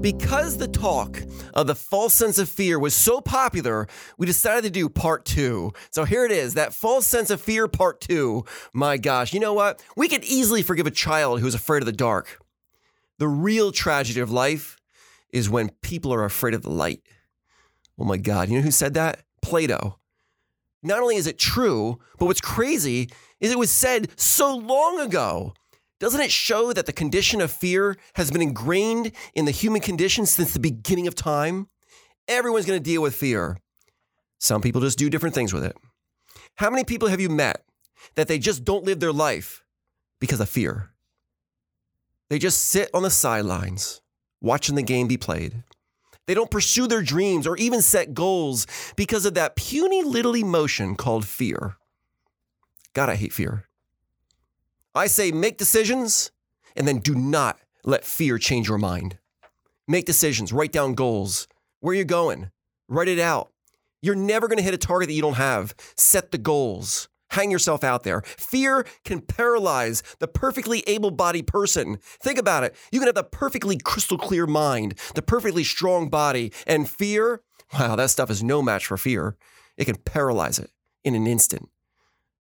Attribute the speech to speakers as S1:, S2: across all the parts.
S1: Because the talk of the false sense of fear was so popular, we decided to do part two. So here it is that false sense of fear, part two. My gosh, you know what? We could easily forgive a child who's afraid of the dark. The real tragedy of life is when people are afraid of the light. Oh my God, you know who said that? Plato. Not only is it true, but what's crazy is it was said so long ago. Doesn't it show that the condition of fear has been ingrained in the human condition since the beginning of time? Everyone's going to deal with fear. Some people just do different things with it. How many people have you met that they just don't live their life because of fear? They just sit on the sidelines watching the game be played. They don't pursue their dreams or even set goals because of that puny little emotion called fear. God, I hate fear. I say make decisions and then do not let fear change your mind. Make decisions, write down goals. Where are you going? Write it out. You're never going to hit a target that you don't have. Set the goals. Hang yourself out there. Fear can paralyze the perfectly able bodied person. Think about it. You can have the perfectly crystal clear mind, the perfectly strong body, and fear, wow, that stuff is no match for fear. It can paralyze it in an instant.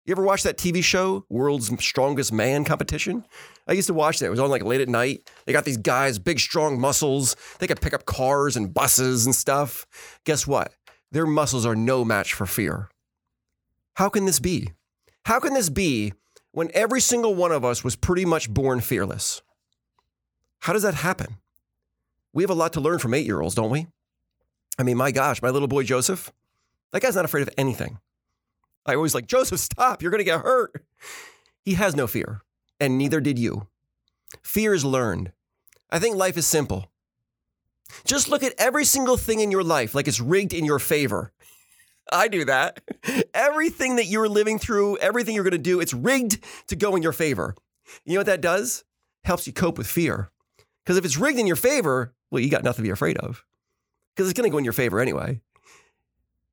S1: You ever watch that TV show, World's Strongest Man Competition? I used to watch that. It was on like late at night. They got these guys, big, strong muscles. They could pick up cars and buses and stuff. Guess what? Their muscles are no match for fear. How can this be? How can this be when every single one of us was pretty much born fearless? How does that happen? We have a lot to learn from eight year olds, don't we? I mean, my gosh, my little boy Joseph, that guy's not afraid of anything. I always like, Joseph, stop, you're going to get hurt. He has no fear, and neither did you. Fear is learned. I think life is simple. Just look at every single thing in your life like it's rigged in your favor. I do that. Everything that you're living through, everything you're going to do, it's rigged to go in your favor. You know what that does? Helps you cope with fear. Because if it's rigged in your favor, well, you got nothing to be afraid of. Because it's going to go in your favor anyway.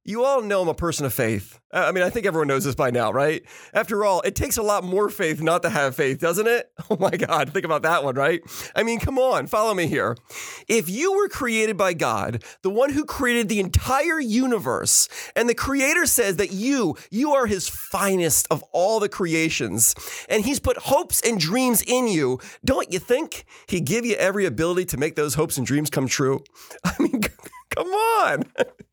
S1: You all know I'm a person of faith. I mean, I think everyone knows this by now, right? After all, it takes a lot more faith not to have faith, doesn't it? Oh my God, think about that one, right? I mean, come on, follow me here. If you were created by God, the one who created the entire universe, and the creator says that you, you are his finest of all the creations, and he's put hopes and dreams in you, don't you think he'd give you every ability to make those hopes and dreams come true? I mean, Come on.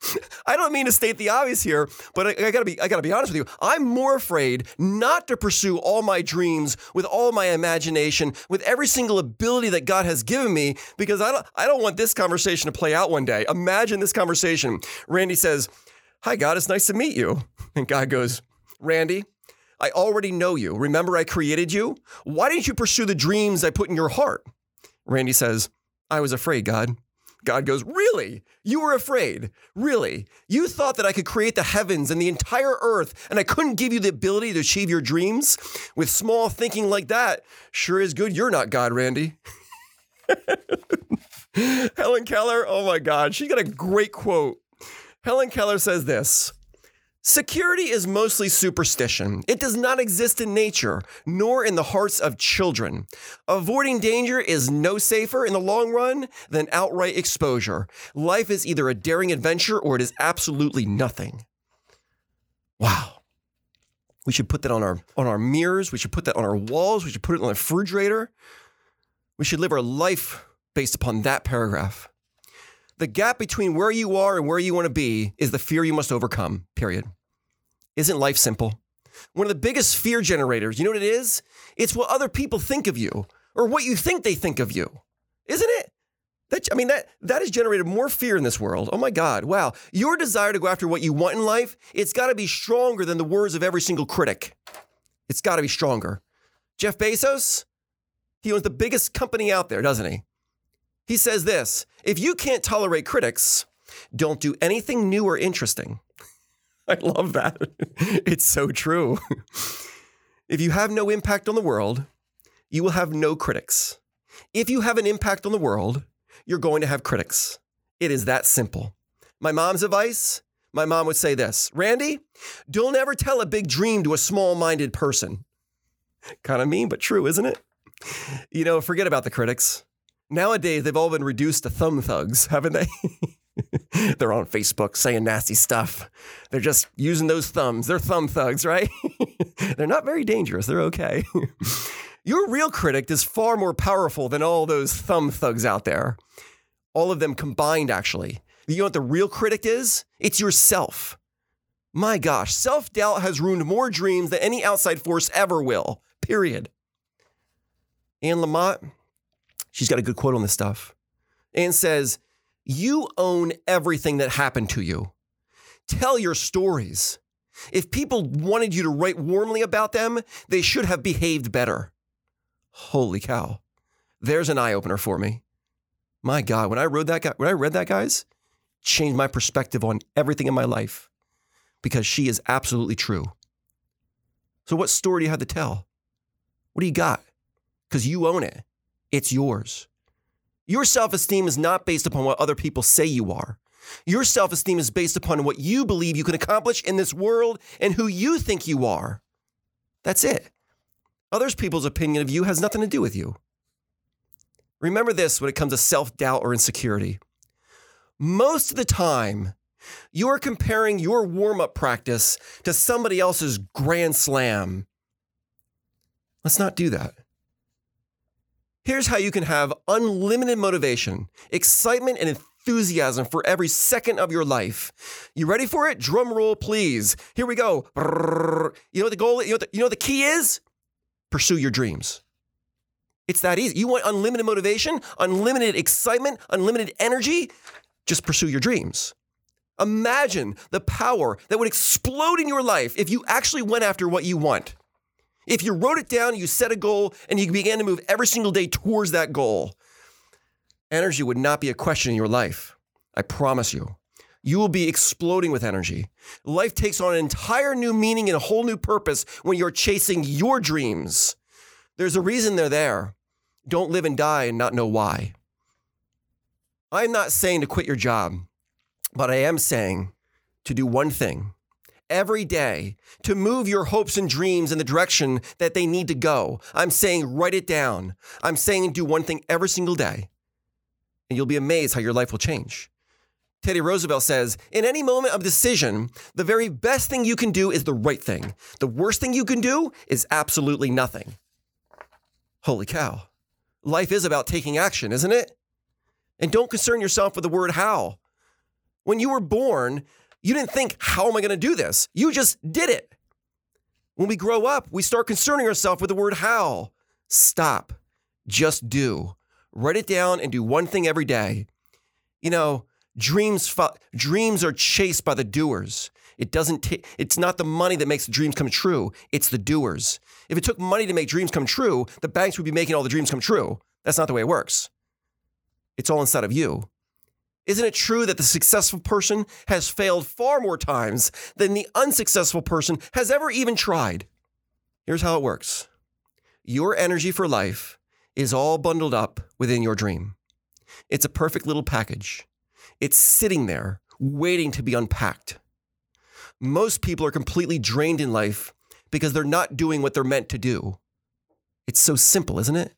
S1: I don't mean to state the obvious here, but I, I, gotta be I gotta be honest with you. I'm more afraid not to pursue all my dreams with all my imagination, with every single ability that God has given me, because I don't I don't want this conversation to play out one day. Imagine this conversation. Randy says, Hi God, it's nice to meet you. And God goes, Randy, I already know you. Remember I created you? Why didn't you pursue the dreams I put in your heart? Randy says, I was afraid, God. God goes, Really? You were afraid? Really? You thought that I could create the heavens and the entire earth and I couldn't give you the ability to achieve your dreams? With small thinking like that, sure is good you're not God, Randy. Helen Keller, oh my God, she got a great quote. Helen Keller says this Security is mostly superstition. It does not exist in nature, nor in the hearts of children. Avoiding danger is no safer in the long run than outright exposure. Life is either a daring adventure or it is absolutely nothing. Wow. We should put that on our on our mirrors, we should put that on our walls, we should put it on the refrigerator. We should live our life based upon that paragraph. The gap between where you are and where you want to be is the fear you must overcome, period. Isn't life simple? One of the biggest fear generators, you know what it is? It's what other people think of you or what you think they think of you. Isn't it? That, I mean, that, that has generated more fear in this world. Oh my God, wow. Your desire to go after what you want in life, it's got to be stronger than the words of every single critic. It's got to be stronger. Jeff Bezos, he owns the biggest company out there, doesn't he? He says this if you can't tolerate critics, don't do anything new or interesting. I love that. It's so true. If you have no impact on the world, you will have no critics. If you have an impact on the world, you're going to have critics. It is that simple. My mom's advice my mom would say this Randy, don't ever tell a big dream to a small minded person. Kind of mean, but true, isn't it? You know, forget about the critics. Nowadays, they've all been reduced to thumb thugs, haven't they? They're on Facebook saying nasty stuff. They're just using those thumbs. They're thumb thugs, right? They're not very dangerous. They're okay. Your real critic is far more powerful than all those thumb thugs out there. All of them combined, actually. You know what the real critic is? It's yourself. My gosh, self doubt has ruined more dreams than any outside force ever will, period. Anne Lamott, she's got a good quote on this stuff. Anne says, You own everything that happened to you. Tell your stories. If people wanted you to write warmly about them, they should have behaved better. Holy cow. There's an eye opener for me. My God, when I read that guy, when I read that, guys, changed my perspective on everything in my life because she is absolutely true. So, what story do you have to tell? What do you got? Because you own it, it's yours. Your self esteem is not based upon what other people say you are. Your self esteem is based upon what you believe you can accomplish in this world and who you think you are. That's it. Others people's opinion of you has nothing to do with you. Remember this when it comes to self doubt or insecurity most of the time, you're comparing your warm up practice to somebody else's grand slam. Let's not do that. Here's how you can have unlimited motivation, excitement, and enthusiasm for every second of your life. You ready for it? Drum roll, please. Here we go. You know what the goal? You know the, you know the key is? Pursue your dreams. It's that easy. You want unlimited motivation, unlimited excitement, unlimited energy? just pursue your dreams. Imagine the power that would explode in your life if you actually went after what you want. If you wrote it down, you set a goal, and you began to move every single day towards that goal, energy would not be a question in your life. I promise you. You will be exploding with energy. Life takes on an entire new meaning and a whole new purpose when you're chasing your dreams. There's a reason they're there. Don't live and die and not know why. I'm not saying to quit your job, but I am saying to do one thing every day to move your hopes and dreams in the direction that they need to go. I'm saying write it down. I'm saying do one thing every single day, and you'll be amazed how your life will change. Teddy Roosevelt says, in any moment of decision, the very best thing you can do is the right thing. The worst thing you can do is absolutely nothing. Holy cow. Life is about taking action, isn't it? And don't concern yourself with the word how. When you were born, you didn't think, how am I going to do this? You just did it. When we grow up, we start concerning ourselves with the word how. Stop. Just do. Write it down and do one thing every day. You know, dreams dreams are chased by the doers. It doesn't take it's not the money that makes the dreams come true, it's the doers. If it took money to make dreams come true, the banks would be making all the dreams come true. That's not the way it works. It's all inside of you. Isn't it true that the successful person has failed far more times than the unsuccessful person has ever even tried? Here's how it works your energy for life is all bundled up within your dream. It's a perfect little package. It's sitting there waiting to be unpacked. Most people are completely drained in life because they're not doing what they're meant to do. It's so simple, isn't it?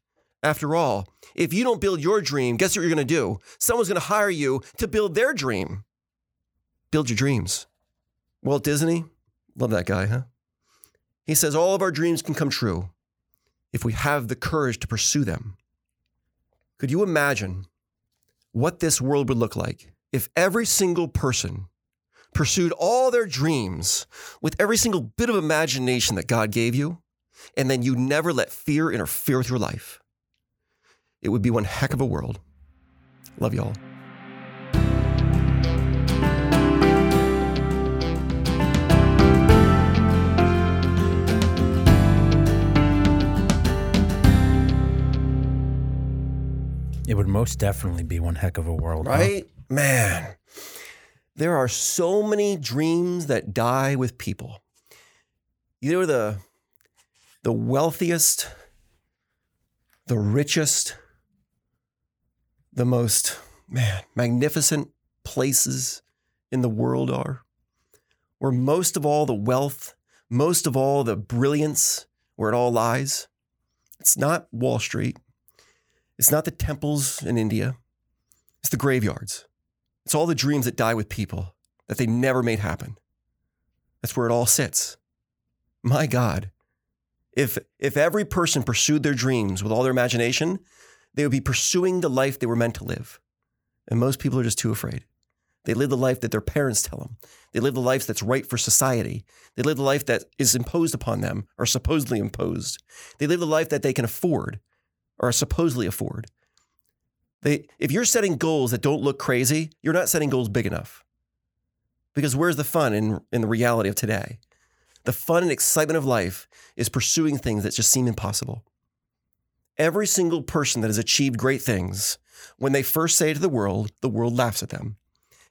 S1: After all, if you don't build your dream, guess what you're going to do? Someone's going to hire you to build their dream. Build your dreams. Walt Disney, love that guy, huh? He says all of our dreams can come true if we have the courage to pursue them. Could you imagine what this world would look like if every single person pursued all their dreams with every single bit of imagination that God gave you, and then you never let fear interfere with your life? It would be one heck of a world. Love y'all.
S2: It would most definitely be one heck of a world, huh?
S1: right? Man, there are so many dreams that die with people. You know the the wealthiest, the richest, the most man magnificent places in the world are, where most of all the wealth, most of all the brilliance, where it all lies. It's not Wall Street. It's not the temples in India. It's the graveyards. It's all the dreams that die with people that they never made happen. That's where it all sits. My God. If, if every person pursued their dreams with all their imagination, they would be pursuing the life they were meant to live. And most people are just too afraid. They live the life that their parents tell them. They live the life that's right for society. They live the life that is imposed upon them or supposedly imposed. They live the life that they can afford or supposedly afford. They, if you're setting goals that don't look crazy, you're not setting goals big enough. Because where's the fun in, in the reality of today? The fun and excitement of life is pursuing things that just seem impossible. Every single person that has achieved great things, when they first say it to the world, the world laughs at them.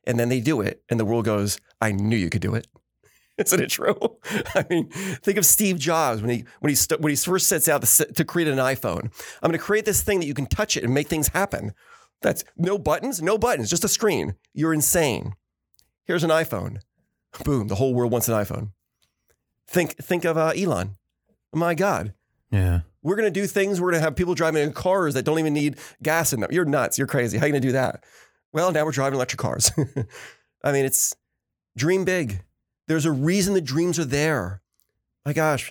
S1: And then they do it, and the world goes, I knew you could do it. Isn't it true? I mean, think of Steve Jobs when he when he st- when he first sets out to, create an iPhone. I'm going to create this thing that you can touch it and make things happen. That's no buttons, no buttons, just a screen. You're insane. Here's an iPhone. Boom! The whole world wants an iPhone. Think think of uh, Elon. My God,
S2: Yeah.
S1: We're going to do things. We're going to have people driving in cars that don't even need gas in them. You're nuts. You're crazy. How are you going to do that? Well, now we're driving electric cars. I mean, it's dream big. There's a reason the dreams are there. My gosh,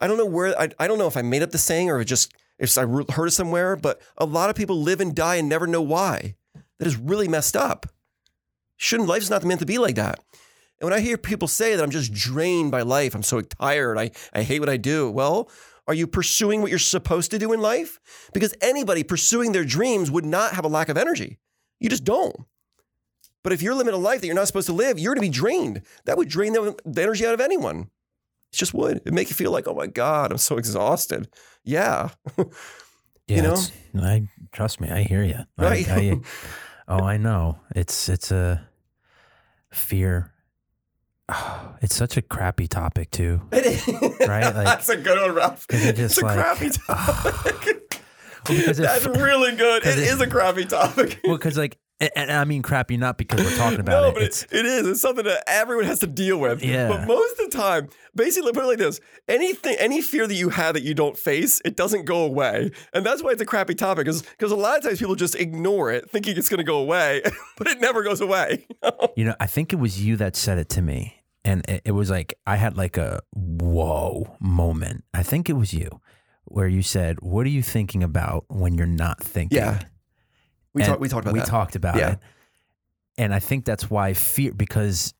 S1: I don't know where, I, I don't know if I made up the saying or it just, if I heard it somewhere, but a lot of people live and die and never know why. That is really messed up. Shouldn't, life's not meant to be like that. And when I hear people say that I'm just drained by life, I'm so tired, I, I hate what I do. Well, are you pursuing what you're supposed to do in life? Because anybody pursuing their dreams would not have a lack of energy. You just don't. But if you're living a life that you're not supposed to live, you're going to be drained. That would drain the, the energy out of anyone. It just would. It make you feel like, oh my God, I'm so exhausted. Yeah.
S2: Yeah,
S1: know?
S2: I trust me. I hear you.
S1: Right.
S2: I, I, oh, I know. It's it's a fear. it's such a crappy topic too.
S1: It is.
S2: Right, like-
S1: That's a good one, Ralph.
S2: it
S1: it's a
S2: like-
S1: crappy topic.
S2: Well, because it-
S1: That's really good. It
S2: it-
S1: is a crappy topic.
S2: Well, because like, and, and I mean crappy not because we're talking about
S1: no,
S2: it.
S1: but
S2: It's
S1: it, is. It's something that everyone has to deal with.
S2: Yeah.
S1: But most of the time, basically, put it like this: anything, any fear that you have that you don't face, it doesn't go away, and that's why it's a crappy topic. Is because a lot of times people just ignore it, thinking it's going to go away, but it never goes away.
S2: you know, I think it was you that said it to me, and it, it was like I had like a whoa moment. I think it was you, where you said, "What are you thinking about when you're not thinking?"
S1: Yeah. We talked. We talked about
S2: we
S1: that.
S2: talked about
S1: Yeah.
S2: it, and I think that's why fear because.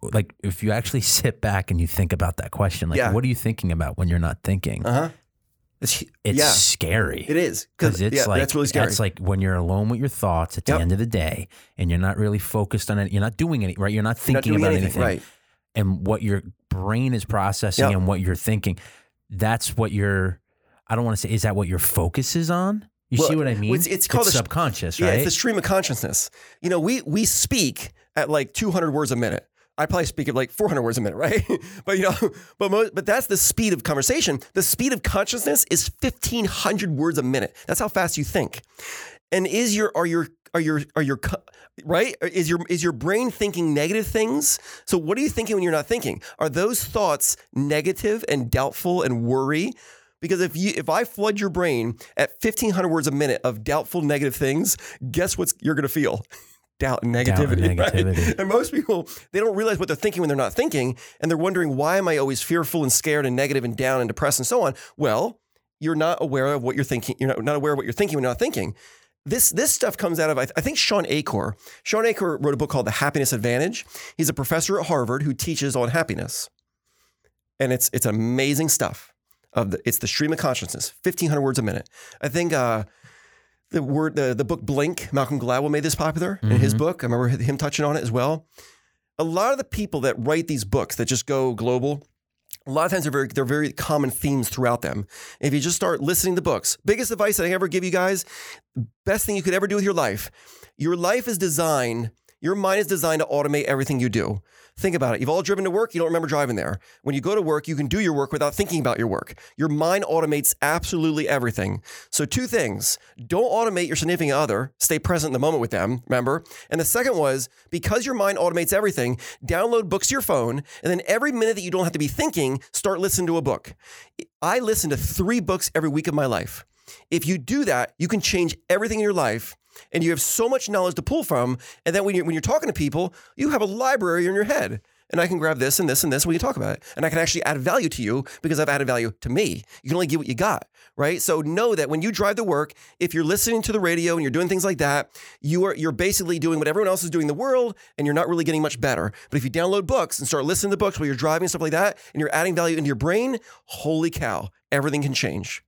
S2: Like if you actually sit back and you think about that question, like
S1: Yeah.
S2: what are you thinking about when you're not thinking?
S1: Uh huh. It's,
S2: It's
S1: yeah,
S2: scary.
S1: it is
S2: because it's
S1: yeah,
S2: like
S1: that's really scary.
S2: It's like when you're alone with your thoughts at the
S1: Yep.
S2: end of the day, and you're not really focused on it. You're not doing any right. You're not
S1: You're not
S2: thinking about
S1: anything,
S2: anything,
S1: right?
S2: and what your brain is processing
S1: Yep.
S2: and what you're thinking. That's what your. I don't want to say. Is that what your focus is on? You
S1: Well,
S2: see what I mean?
S1: it's- it's called a-
S2: subconscious,
S1: Yeah,
S2: right?
S1: it's the stream of consciousness. You know, we we speak at like 200 words a minute. I probably speak at like 400 words a minute, right? but you know, but most, but that's the speed of conversation. The speed of consciousness is 1500 words a minute. That's how fast you think. And is your are your are your are your right? Is your is your brain thinking negative things? So what are you thinking when you're not thinking? Are those thoughts negative and doubtful and worry? Because if you if I flood your brain at 1500 words a minute of doubtful negative things, guess what you're going to feel? Doubt and
S2: Doubt and
S1: negativity. right? And most people they don't realize what they're thinking when they're not thinking and they're wondering why am I always fearful and scared and negative and down and depressed and so on? Well, you're not aware of what you're thinking. You're not, not aware of what you're thinking when you're not thinking. This this stuff comes out of I, I think Shawn Achor. Shawn Achor wrote a book called The Happiness Advantage. He's a professor at Harvard who teaches on happiness, and it's it's amazing stuff. Of the it's the stream of consciousness, fifteen hundred words a minute. I think uh, the word the the book Blink. Malcolm Gladwell made this popular in his book. I remember him touching on it as well. A lot of the people that write these books that just go global, a lot of times they're very they're very common themes throughout them. If you just start listening to books, biggest advice that I ever give you guys, best thing you could ever do with your life. Your life is designed, your mind is designed to automate everything you do. Think about it. You've all driven to work, you don't remember driving there. When you go to work, you can do your work without thinking about your work. Your mind automates absolutely everything. So, two things don't automate your significant other, stay present in the moment with them, remember? And the second was because your mind automates everything, download books to your phone, and then every minute that you don't have to be thinking, start listening to a book. I listen to three books every week of my life. If you do that, you can change everything in your life and you have so much knowledge to pull from. And then when you're, when you're talking to people, you have a library in your head. And I can grab this and this and this when you talk about it. And I can actually add value to you because I've added value to me. You can only get what you got, right? So know that when you drive to work, if you're listening to the radio and you're doing things like that, you are you're basically doing what everyone else is doing in the world, and you're not really getting much better. But if you download books and start listening to books while you're driving and stuff like that, and you're adding value into your brain, holy cow, everything can change.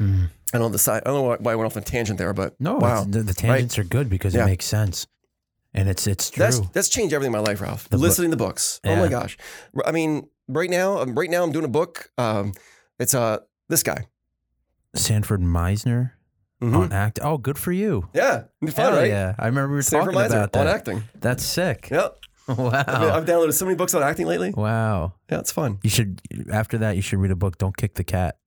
S1: I don't know the side. I don't know why I went off on a tangent there, but
S2: No,
S1: wow,
S2: the, the tangents are good because
S1: Yeah.
S2: it makes sense, and it's it's true.
S1: that's that's changed everything in my life, Ralph.
S2: The book-
S1: Listening to books. Oh my gosh. I mean, right now, um, right now, I'm doing a book. Um, it's uh this guy.
S2: Sanford Meisner
S1: Mhm.
S2: on act. Oh, good for you.
S1: Yeah, fun,
S2: Hell
S1: right?
S2: yeah, I remember we were
S1: Sanford
S2: talking
S1: Meisner
S2: about that.
S1: on acting.
S2: That's sick.
S1: Yep.
S2: Wow.
S1: I've downloaded so many books on acting lately.
S2: wow.
S1: Yeah, it's fun.
S2: You should after that you should read a book. Don't kick the cat.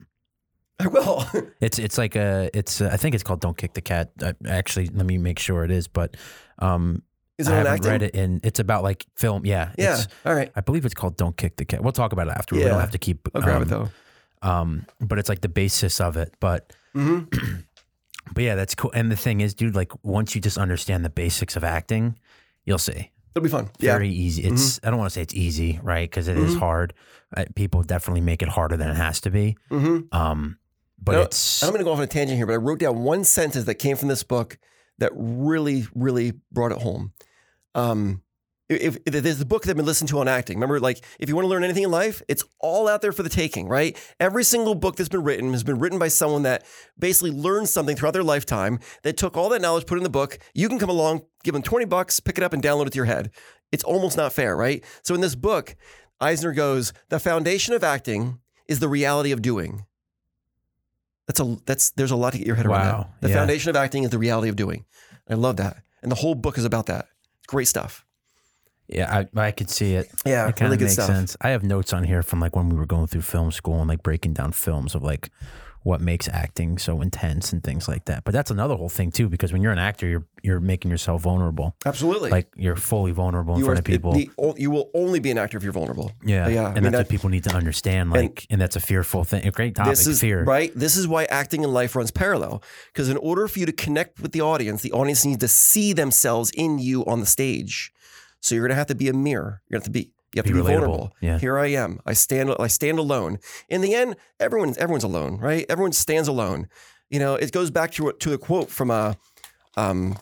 S1: I will.
S2: It's it's like a it's uh, I think it's called Don't Kick the Cat. Uh, actually, let me make sure it is. But um,
S1: Is
S2: I
S1: it on
S2: haven't
S1: acting?
S2: read it in. It's about like film. Yeah.
S1: Yeah. All right.
S2: I believe it's called Don't Kick the Cat. We'll talk about it after. We don't have to keep.
S1: I'll grab
S2: um,
S1: it though.
S2: Um, but it's like the basis of it. But
S1: hmm
S2: but yeah, that's cool. And the thing is, dude, like once you just understand the basics of acting, you'll see.
S1: It'll be fun. Yeah.
S2: Very easy. It's I don't want to say it's easy, right? Because it is
S1: Mhm.
S2: hard. People definitely make it harder than it has to be.
S1: hmm
S2: Um, but
S1: No,
S2: it's
S1: I'm going to go off on a tangent here, but I wrote down one sentence that came from this book that really, really brought it home. Um, if, if there's a book that I've been listening to on acting, remember, like, if you want to learn anything in life, it's all out there for the taking, right? Every single book that's been written has been written by someone that basically learned something throughout their lifetime. That took all that knowledge, put it in the book. You can come along, give them 20 bucks, pick it up, and download it to your head. It's almost not fair, right? So in this book, Meisner goes, the foundation of acting is the reality of doing. That's a that's there's a lot to get your head around.
S2: Wow.
S1: That. The
S2: Yeah.
S1: foundation of acting is the reality of doing. I love that, and the whole book is about that. It's great stuff.
S2: yeah, I, I could see it.
S1: Yeah,
S2: it kind of
S1: good
S2: makes
S1: stuff.
S2: sense. I have notes on here from like when we were going through film school and like breaking down films of like what makes acting so intense and things like that. But that's another whole thing too, because when you're an actor, you're you're making yourself vulnerable.
S1: Absolutely.
S2: Like you're fully vulnerable in
S1: you
S2: front
S1: are
S2: of people.
S1: the- you will only be an actor if you're vulnerable.
S2: yeah,
S1: yeah, I
S2: and
S1: mean,
S2: that's
S1: that-
S2: what people need to understand. Like, and, that's a fearful thing. A great topic,
S1: This is
S2: fear.
S1: right. This is why acting and life runs parallel. Because in order for you to connect with the audience, the audience needs to see themselves in you on the stage. So you're gonna have to be a mirror. You're gonna have to be. You have
S2: Be
S1: to be
S2: relatable.
S1: vulnerable.
S2: Yeah.
S1: Here I am. I stand. I stand alone. In the end, everyone's everyone's alone, right? Everyone stands alone. You know, it goes back to to a quote from a, um,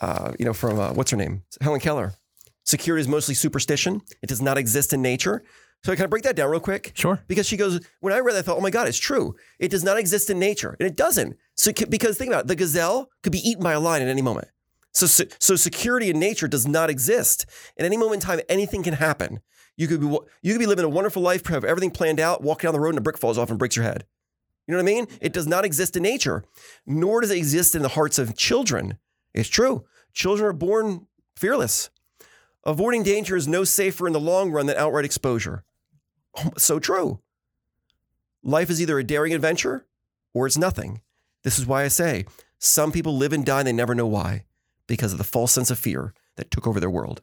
S1: uh, you know, from uh, what's her name, Helen Keller. Security is mostly superstition. It does not exist in nature. So I kind of break that down real quick?
S2: Sure.
S1: Because she goes, when I read that, I thought, oh my God, it's true. It does not exist in nature. And it doesn't. So, because think about it, the gazelle could be eaten by a lion at any moment. So, so, security in nature does not exist. At any moment in time, anything can happen. You could be, you could be living a wonderful life, have everything planned out, walk down the road and a brick falls off and breaks your head. You know what I mean? It does not exist in nature, nor does it exist in the hearts of children. It's true. Children are born fearless. Avoiding danger is no safer in the long run than outright exposure. So true. Life is either a daring adventure or it's nothing. This is why I say some people live and die and they never know why because of the false sense of fear that took over their world.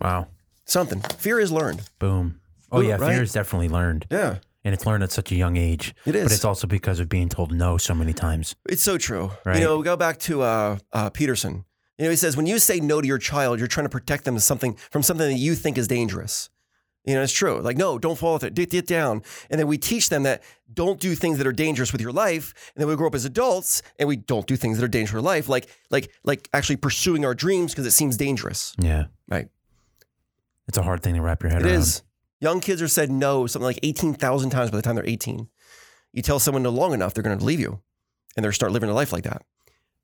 S2: Wow.
S1: Something. Fear is learned.
S2: Boom. Oh yeah,
S1: right?
S2: fear is definitely learned,
S1: Yeah,
S2: and it's learned at such a young age.
S1: it is.
S2: But it's also because of being told no so many times.
S1: It's so true.
S2: Right.
S1: You know, we go back to uh, uh, Peterson. You know, he says when you say no to your child, you're trying to protect them from something from something that you think is dangerous. You know, it's true. Like, no, don't fall with it. Get, get down. And then we teach them that don't do things that are dangerous with your life. And then we grow up as adults and we don't do things that are dangerous with our life, like like like actually pursuing our dreams because it seems dangerous.
S2: Yeah.
S1: Right.
S2: It's a hard thing to wrap your head
S1: It
S2: around.
S1: is. Young kids are said no something like 18,000 times by the time they're 18. You tell someone no long enough, they're going to leave you and they're start living a life like that.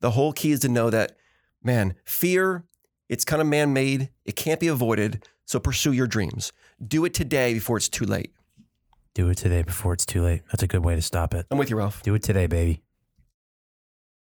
S1: The whole key is to know that, man, fear, it's kind of man made, it can't be avoided. So pursue your dreams. Do it today before it's too late.
S2: Do it today before it's too late. That's a good way to stop it.
S1: I'm with you, Ralph.
S2: Do it today, baby.